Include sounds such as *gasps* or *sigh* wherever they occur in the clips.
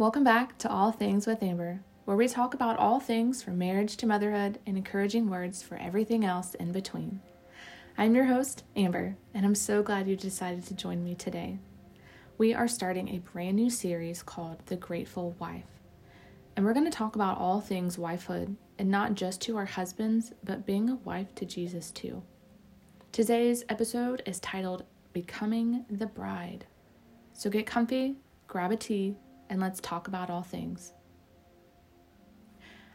Welcome back to All Things with Amber, where we talk about all things from marriage to motherhood and encouraging words for everything else in between. I'm your host, Amber, and I'm so glad you decided to join me today. We are starting a brand new series called The Grateful Wife. And we're going to talk about all things wifehood, and not just to our husbands, but being a wife to Jesus too. Today's episode is titled Becoming the Bride. So get comfy, grab a tea, and let's talk about all things.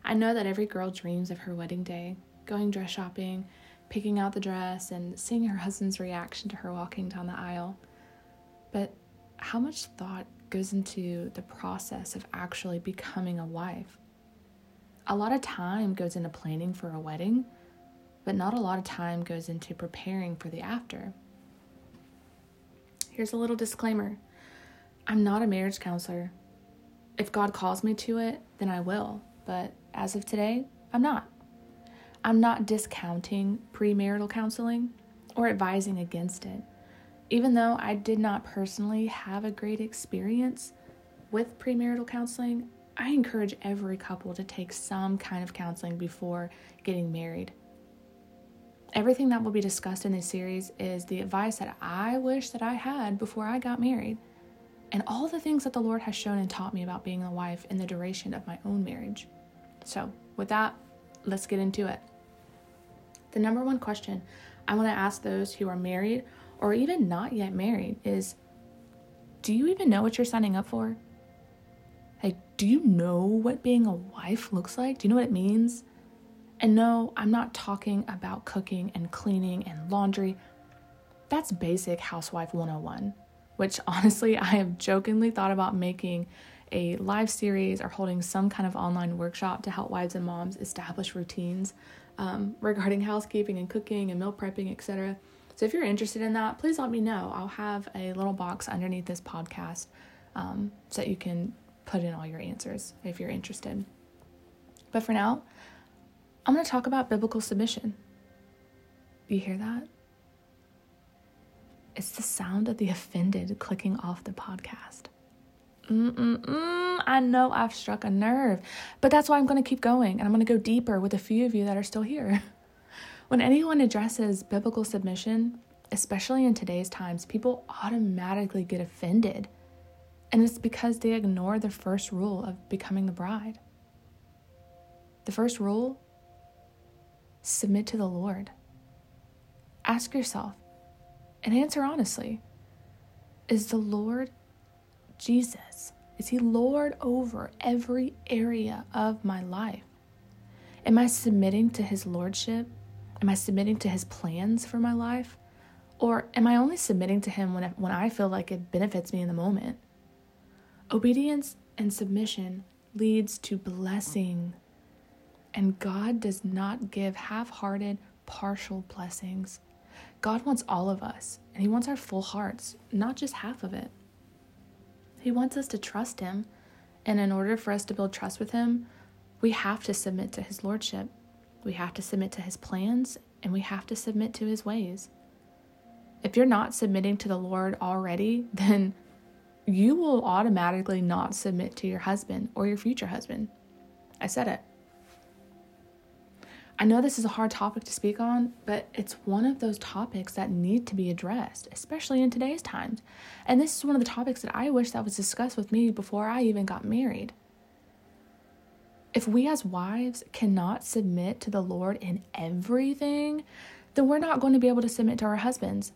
I know that every girl dreams of her wedding day, going dress shopping, picking out the dress, and seeing her *laughs* husband's reaction to her walking down the aisle. But how much thought goes into the process of actually becoming a wife? A lot of time goes into planning for a wedding, but not a lot of time goes into preparing for the after. Here's a little disclaimer I'm not a marriage counselor. If God calls me to it, then I will, but as of today, I'm not. I'm not discounting premarital counseling or advising against it. Even though I did not personally have a great experience with premarital counseling, I encourage every couple to take some kind of counseling before getting married. Everything that will be discussed in this series is the advice that I wish that I had before I got married, and all the things that the Lord has shown and taught me about being a wife in the duration of my own marriage. So, with that, let's get into it. The number one question I want to ask those who are married or even not yet married is Do you even know what you're signing up for? Like, do you know what being a wife looks like? Do you know what it means? And no, I'm not talking about cooking and cleaning and laundry. That's basic housewife 101, which *laughs* honestly, I have jokingly thought about making a live series or holding some kind of online workshop to help wives and moms establish routines um, regarding housekeeping and cooking and meal prepping, etc. So if you're interested in that, please let me know. I'll have a little box underneath this podcast um, so that you can put in all your answers if you're interested. But for now, I'm going to talk about biblical submission. You hear that? It's the sound of the offended clicking off the podcast. Mm-mm-mm, I know I've struck a nerve, but that's why I'm going to keep going and I'm going to go deeper with a few of you that are still here. *laughs* When anyone addresses biblical submission, especially in today's times, people automatically get offended. And it's because they ignore the first rule of becoming the bride. The first rule submit to the Lord. Ask yourself and answer honestly Is the Lord Jesus? Is He Lord over every area of my life? Am I submitting to His Lordship? Am I submitting to His plans for my life? Or am I only submitting to Him when, when I feel like it benefits me in the moment? Obedience and submission leads to blessing. And God does not give half hearted, partial blessings. God wants all of us, and He wants our full hearts, not just half of it. He wants us to trust Him, and in order for us to build trust with Him, we have to submit to His Lordship. We have to submit to His plans, and we have to submit to His ways. If you're not submitting to the Lord already, *laughs* then you will automatically not submit to your husband or your future husband. I said it. I know this is a hard topic to speak on, but it's one of those topics that need to be addressed, especially in today's times. And this is one of the topics that I wish that was discussed with me before I even got married. If we as wives cannot submit to the Lord in everything, then we're not going to be able to submit to our husbands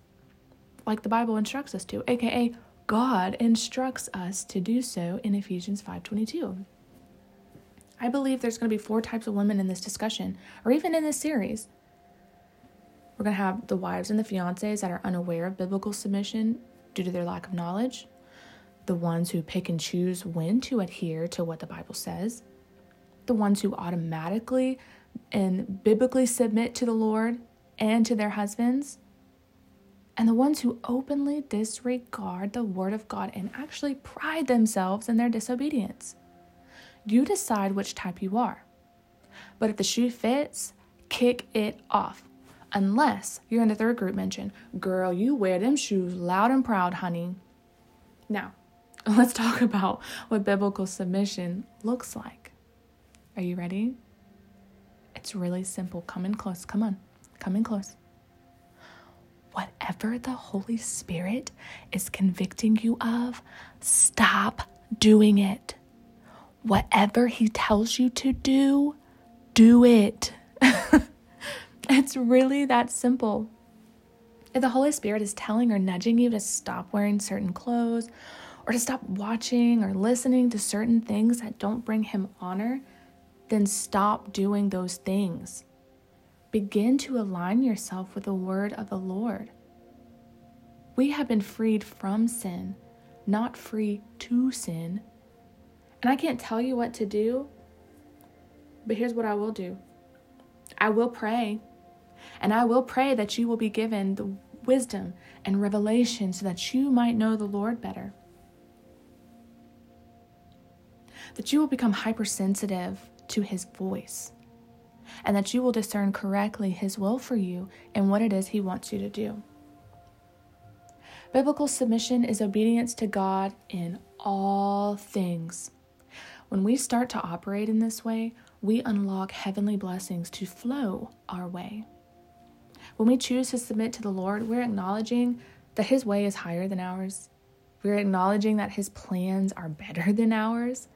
like the Bible instructs us to, aka God instructs us to do so in Ephesians 5:22. I believe there's going to be four types of women in this discussion or even in this series. We're going to have the wives and the fiancés that are unaware of biblical submission due to their lack of knowledge, the ones who pick and choose when to adhere to what the Bible says, the ones who automatically and biblically submit to the Lord and to their husbands, and the ones who openly disregard the word of God and actually pride themselves in their disobedience. You decide which type you are. But if the shoe fits, kick it off. Unless you're in the third group mentioned, girl, you wear them shoes loud and proud, honey. Now, *laughs* Let's talk about what biblical submission looks like. Are you ready? It's really simple. Come in close. Come on. Come in close. Whatever the Holy Spirit is convicting you of, stop doing it. Whatever He tells you to do, do it. *laughs* it's really that simple. If the Holy Spirit is telling or nudging you to stop wearing certain clothes or to stop watching or listening to certain things that don't bring Him honor, then stop doing those things. Begin to align yourself with the word of the Lord. We have been freed from sin, not free to sin. And I can't tell you what to do, but here's what I will do I will pray. And I will pray that you will be given the wisdom and revelation so that you might know the Lord better. That you will become hypersensitive to his voice and that you will discern correctly his will for you and what it is he wants you to do. Biblical submission is obedience to God in all things. When we start to operate in this way, we unlock heavenly blessings to flow our way. When we choose to submit to the Lord, we're acknowledging that His way is higher than ours. We're acknowledging that His plans are better *laughs* than ours.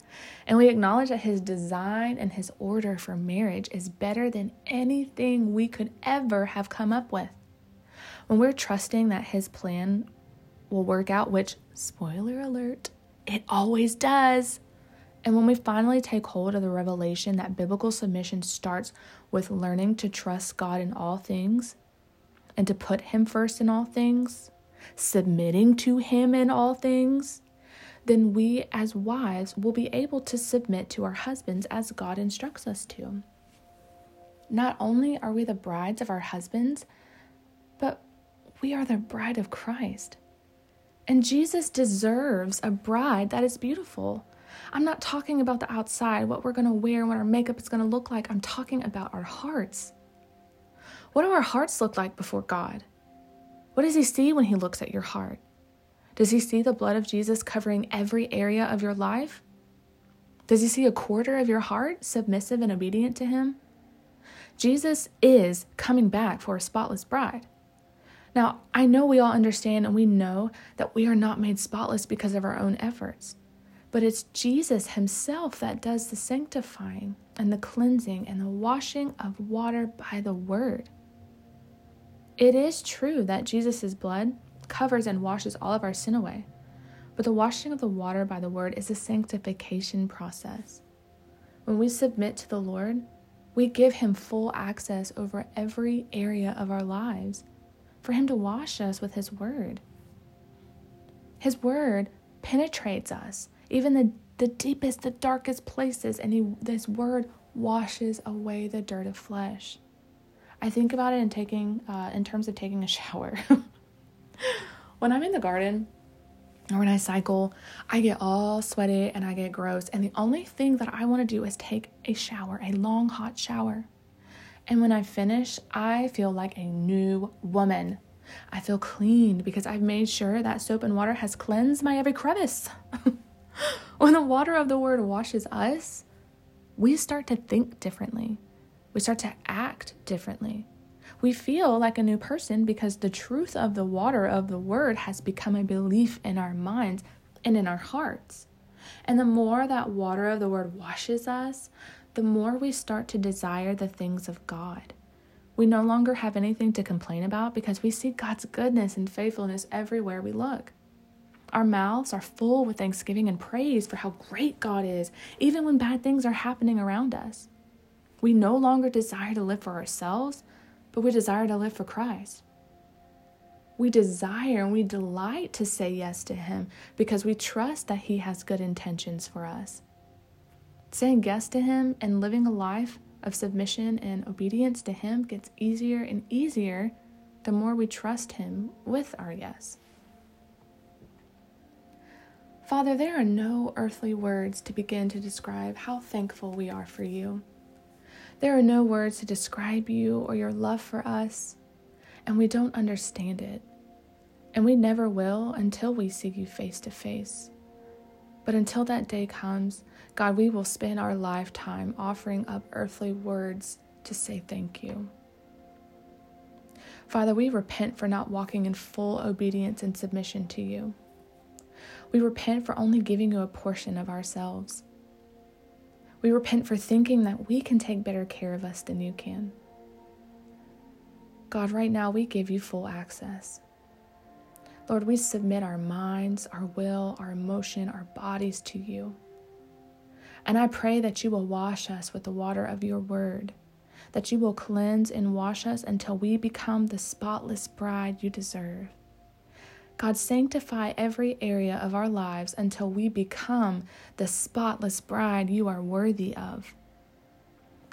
And we acknowledge that His design and His order for marriage is better than anything we could ever have come up with. When we're trusting that His plan will work out, which, spoiler alert, it always does. And when we finally take hold of the revelation that biblical submission starts with learning to trust God in all things and to put Him first in all things, submitting to Him in all things, then we as wives will be able to submit to our husbands as God instructs us to. Not only are we the brides of our husbands, but we are the bride of Christ. And Jesus deserves a bride that is beautiful. I'm not talking about the outside, what we're going to wear, what our makeup is going to look like. I'm talking about our hearts. What do our hearts look like before God? What does He see when He looks at your heart? Does He see the blood of Jesus covering every area of your life? Does He see a quarter of your heart submissive and obedient to Him? Jesus is coming back for a spotless bride. Now, I know we all understand and we know that we are not made spotless because of our own efforts, but it's Jesus Himself that does the sanctifying and the cleansing and the washing of water by the Word. It is true that Jesus' blood covers and washes all of our sin away, but the washing of the water by the Word is a sanctification process. When we submit to the Lord, we give Him full access over every area of our lives for Him to wash us with His Word. His Word penetrates us, even the, the deepest, the darkest places, and he, this Word washes away the dirt of flesh. I think about it in taking, uh, in terms of taking a *laughs* shower. when I'm in the garden or when I cycle, I get all sweaty and I get gross, and the only thing that I want to do is take a shower, a long hot shower. And when I finish, I feel like a new woman. I feel clean because I've made sure that soap and water has cleansed my every crevice. *laughs* *gasps* when the water of the word washes us, we start to think differently. We start to act differently. We feel like a new person because the truth of the water of the word has become a belief in our minds and in our hearts. And the more that water of the word washes us, the more we start to desire the things of God. We no longer have anything to complain about because we see God's goodness and faithfulness everywhere we look. Our mouths are full with thanksgiving and praise for how great God is, even when bad things are happening around us. We no longer desire to live for ourselves, but we desire to live for Christ. We desire and we delight to say yes to Him because we trust that He has good intentions for us. Saying yes to Him and living a life of submission and obedience to Him gets easier and easier the more we trust Him with our yes. Father, there are no earthly words to begin to describe how thankful we are for you. There are no words to describe you or your love for us, and we don't understand it. And we never will until we see you face to face. But until that day comes, God, we will spend our lifetime offering up earthly words to say thank you. Father, we repent for not walking in full obedience and submission to you. We repent for only giving you a portion of ourselves. We repent for thinking that we can take better care of us than you can. God, right now we give you full access. Lord, we submit our minds, our will, our emotion, our bodies to you. And I pray that you will wash us with the water of your word, that you will cleanse and wash us until we become the spotless bride you deserve. God, sanctify every area of our lives until we become the spotless bride you are worthy of.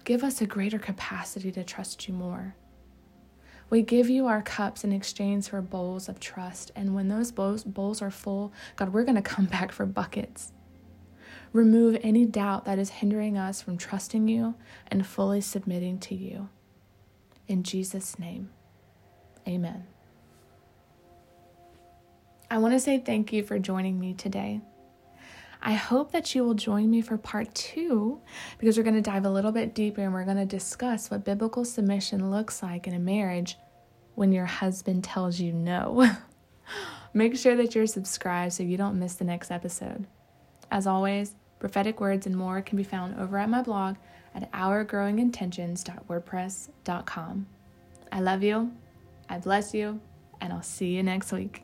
Give us a greater capacity to trust you more. We give you our cups in exchange for bowls of trust. And when those bowls, bowls are full, God, we're going to come *laughs* back for buckets. Remove any doubt that is hindering us from trusting you and fully submitting to you. In Jesus' name, amen. I want to say thank you for joining me today. I hope that you will join me for part two because we're going to dive a little bit deeper and we're going to discuss what biblical submission looks like in a marriage when your husband tells you no. *laughs* Make sure that you're subscribed so you don't miss the next episode. As always, prophetic words and more can be found over at my blog at ourgrowingintentions.wordpress.com. I love you, I bless you, and I'll see you next week.